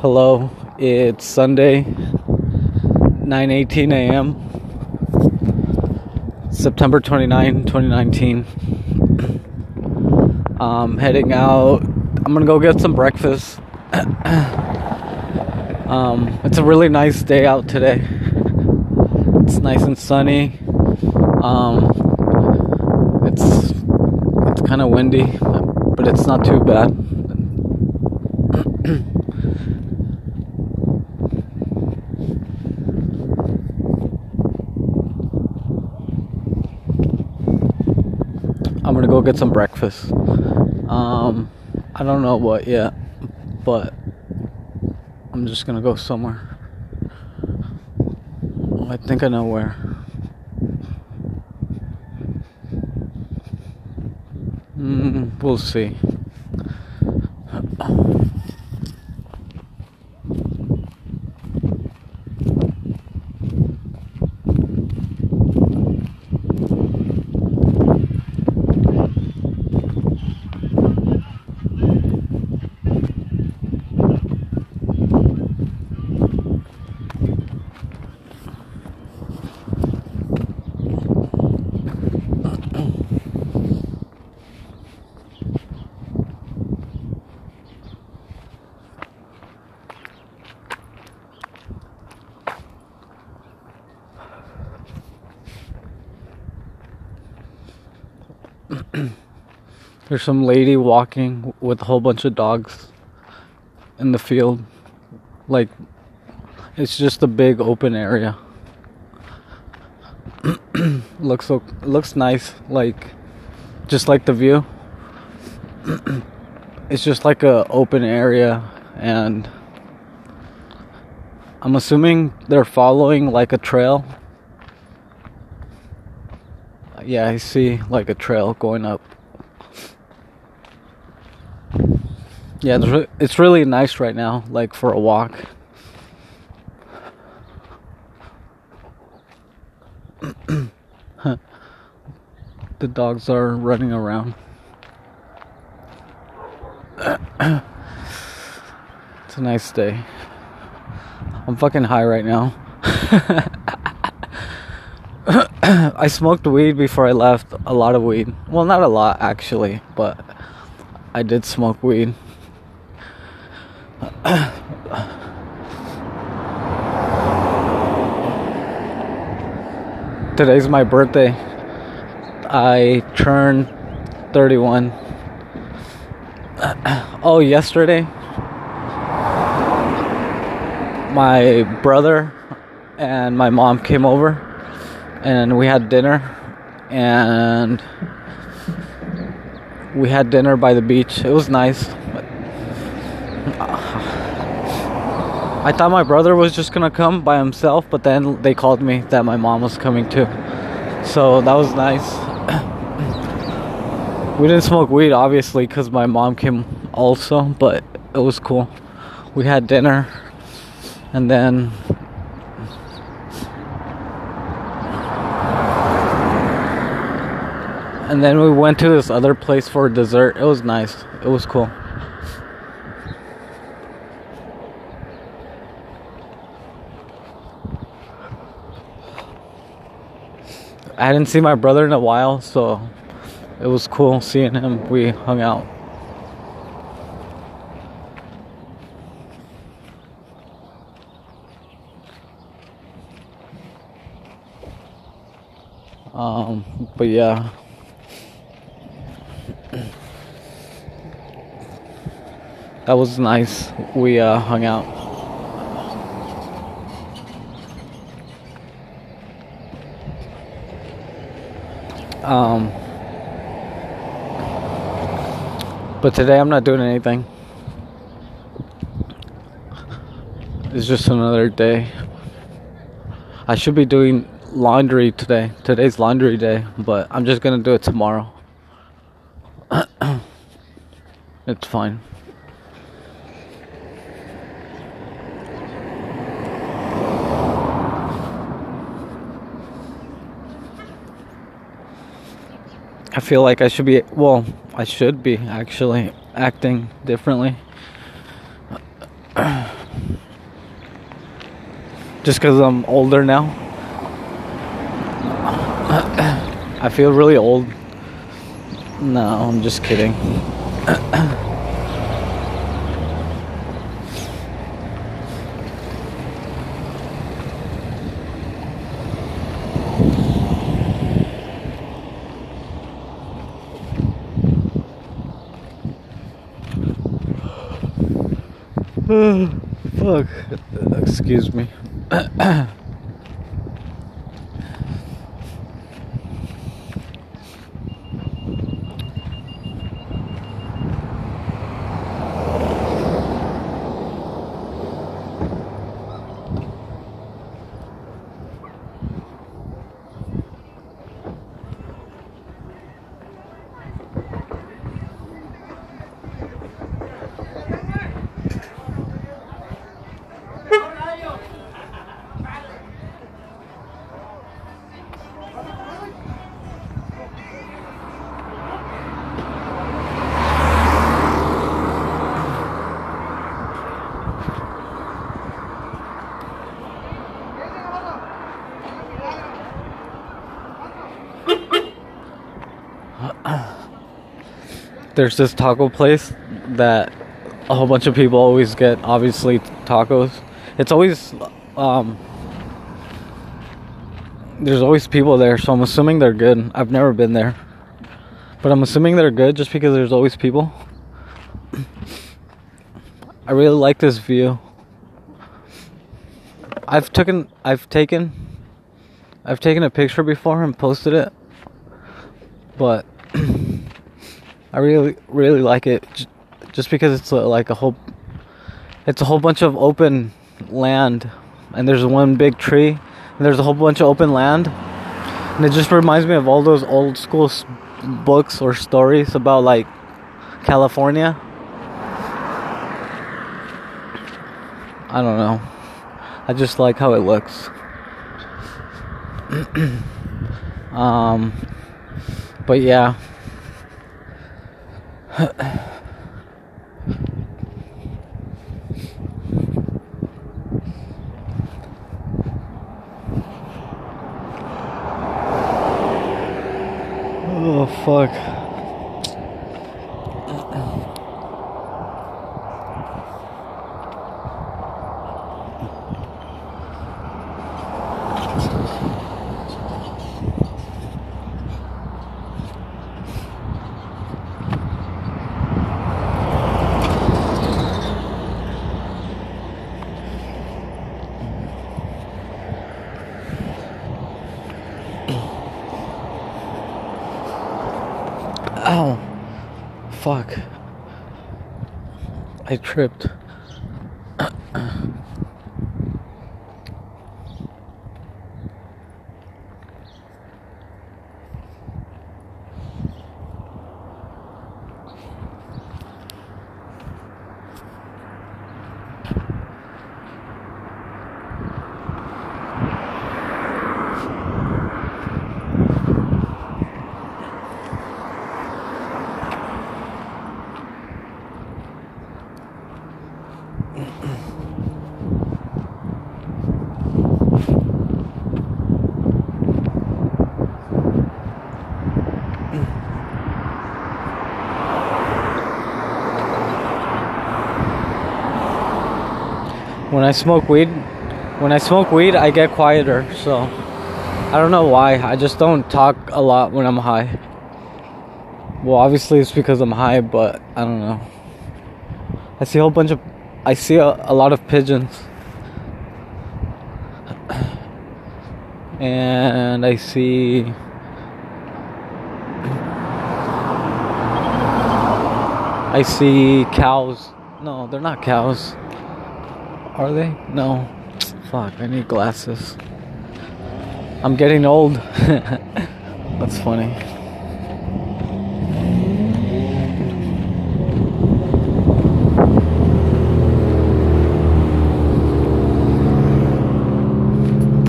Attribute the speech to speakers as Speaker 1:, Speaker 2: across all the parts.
Speaker 1: Hello, it's Sunday, 9:18 a.m. September 29, 2019. Um, heading out. I'm gonna go get some breakfast. um, it's a really nice day out today. It's nice and sunny. Um, it's it's kind of windy, but it's not too bad. I'm gonna go get some breakfast. Um, I don't know what yet, but I'm just gonna go somewhere. I think I know where. Mm, we'll see. There's some lady walking with a whole bunch of dogs in the field. Like, it's just a big open area. looks so looks nice, like just like the view. it's just like a open area, and I'm assuming they're following like a trail. Yeah, I see like a trail going up. Yeah, it's, re- it's really nice right now, like for a walk. the dogs are running around. it's a nice day. I'm fucking high right now. I smoked weed before I left. A lot of weed. Well, not a lot actually, but I did smoke weed. Today's my birthday. I turned 31. oh, yesterday, my brother and my mom came over and we had dinner and we had dinner by the beach. It was nice. I thought my brother was just gonna come by himself, but then they called me that my mom was coming too. So that was nice. we didn't smoke weed, obviously, because my mom came also, but it was cool. We had dinner, and then and then we went to this other place for dessert. It was nice. It was cool. I hadn't seen my brother in a while, so it was cool seeing him. We hung out. Um, but yeah. That was nice. We uh, hung out. Um, but today I'm not doing anything. It's just another day. I should be doing laundry today. Today's laundry day, but I'm just gonna do it tomorrow. it's fine. I feel like I should be, well, I should be actually acting differently. Just because I'm older now. I feel really old. No, I'm just kidding. Fuck. Excuse me. There's this taco place that a whole bunch of people always get. Obviously, tacos. It's always um, there's always people there, so I'm assuming they're good. I've never been there, but I'm assuming they're good just because there's always people. I really like this view. I've taken I've taken I've taken a picture before and posted it. But I really really like it just because it's like a whole it's a whole bunch of open land and there's one big tree and there's a whole bunch of open land and it just reminds me of all those old school books or stories about like California. I don't know. I just like how it looks. um, but yeah. Oh fuck. Fuck. I tripped. When I smoke weed, when I smoke weed, I get quieter. So I don't know why. I just don't talk a lot when I'm high. Well, obviously it's because I'm high, but I don't know. I see a whole bunch of, I see a, a lot of pigeons. And I see I see cows. No, they're not cows. Are they? No. Fuck, I need glasses. I'm getting old. That's funny.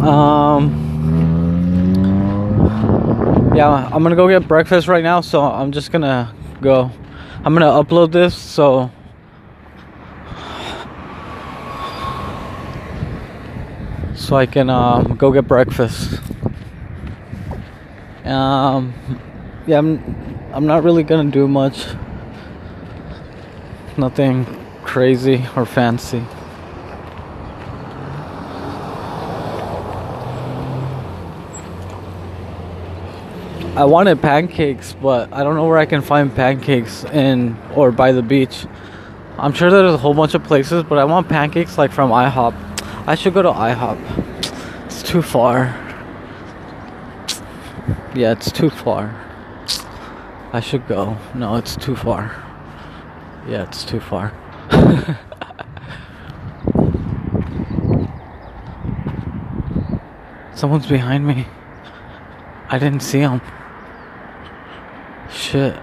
Speaker 1: Um Yeah, I'm to go get breakfast right now, so I'm just to go. I'm to upload this so so I can um, go get breakfast. Um, yeah, I'm, I'm not really gonna do much. Nothing crazy or fancy. I wanted pancakes, but I don't know where I can find pancakes in or by the beach. I'm sure there's a whole bunch of places, but I want pancakes like from IHOP. I should go to IHOP. It's too far. Yeah, it's too far. I should go. No, it's too far. Yeah, it's too far. Someone's behind me. I didn't see him. Shit.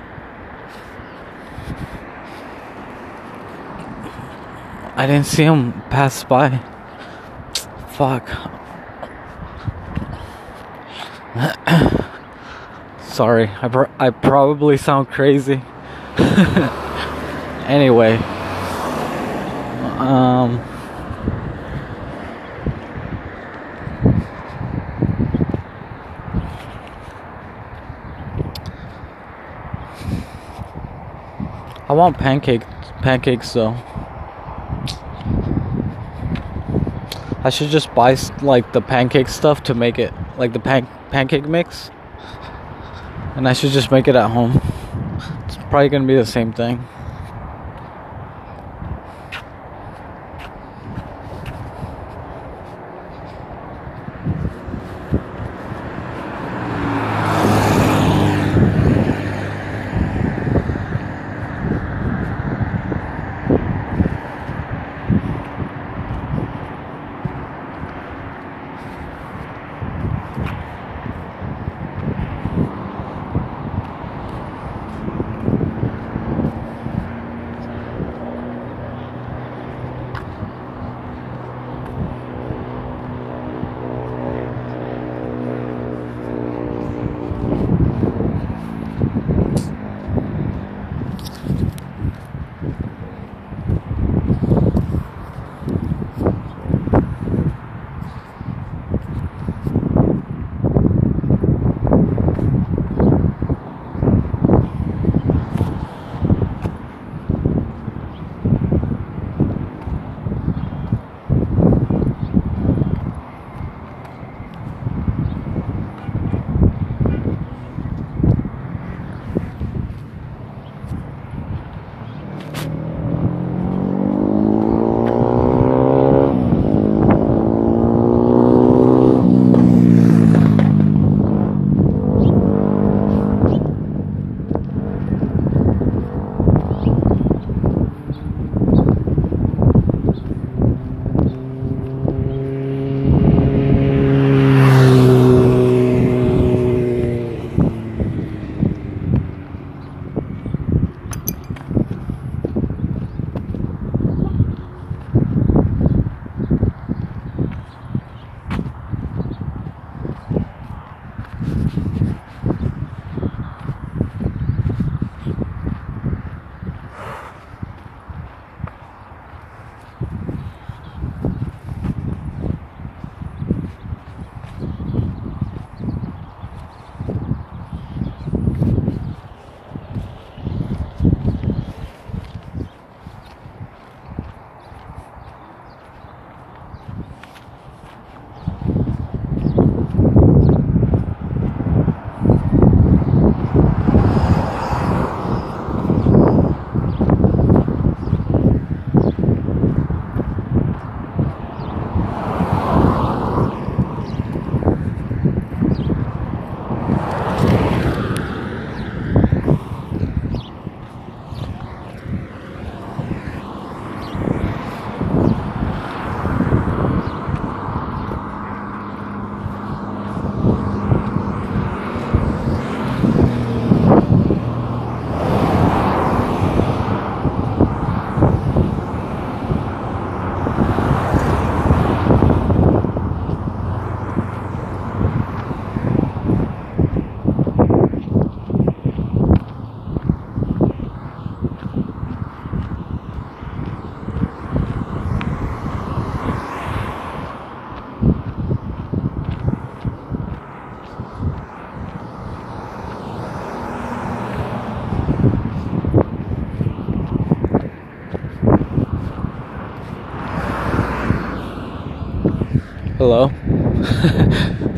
Speaker 1: I didn't see him pass by. Fuck. Sorry, I, pr- I probably sound crazy. anyway, um, I want pancake pancakes though. I should just buy like the pancake stuff to make it like the pan- pancake mix. And I should just make it at home. It's probably to be the same thing. Hello.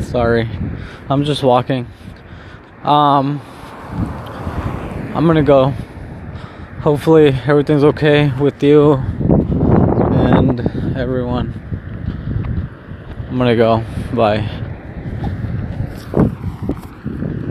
Speaker 1: Sorry. I'm just walking. Um I'm going to go. Hopefully everything's okay with you and everyone. I'm going to go. Bye.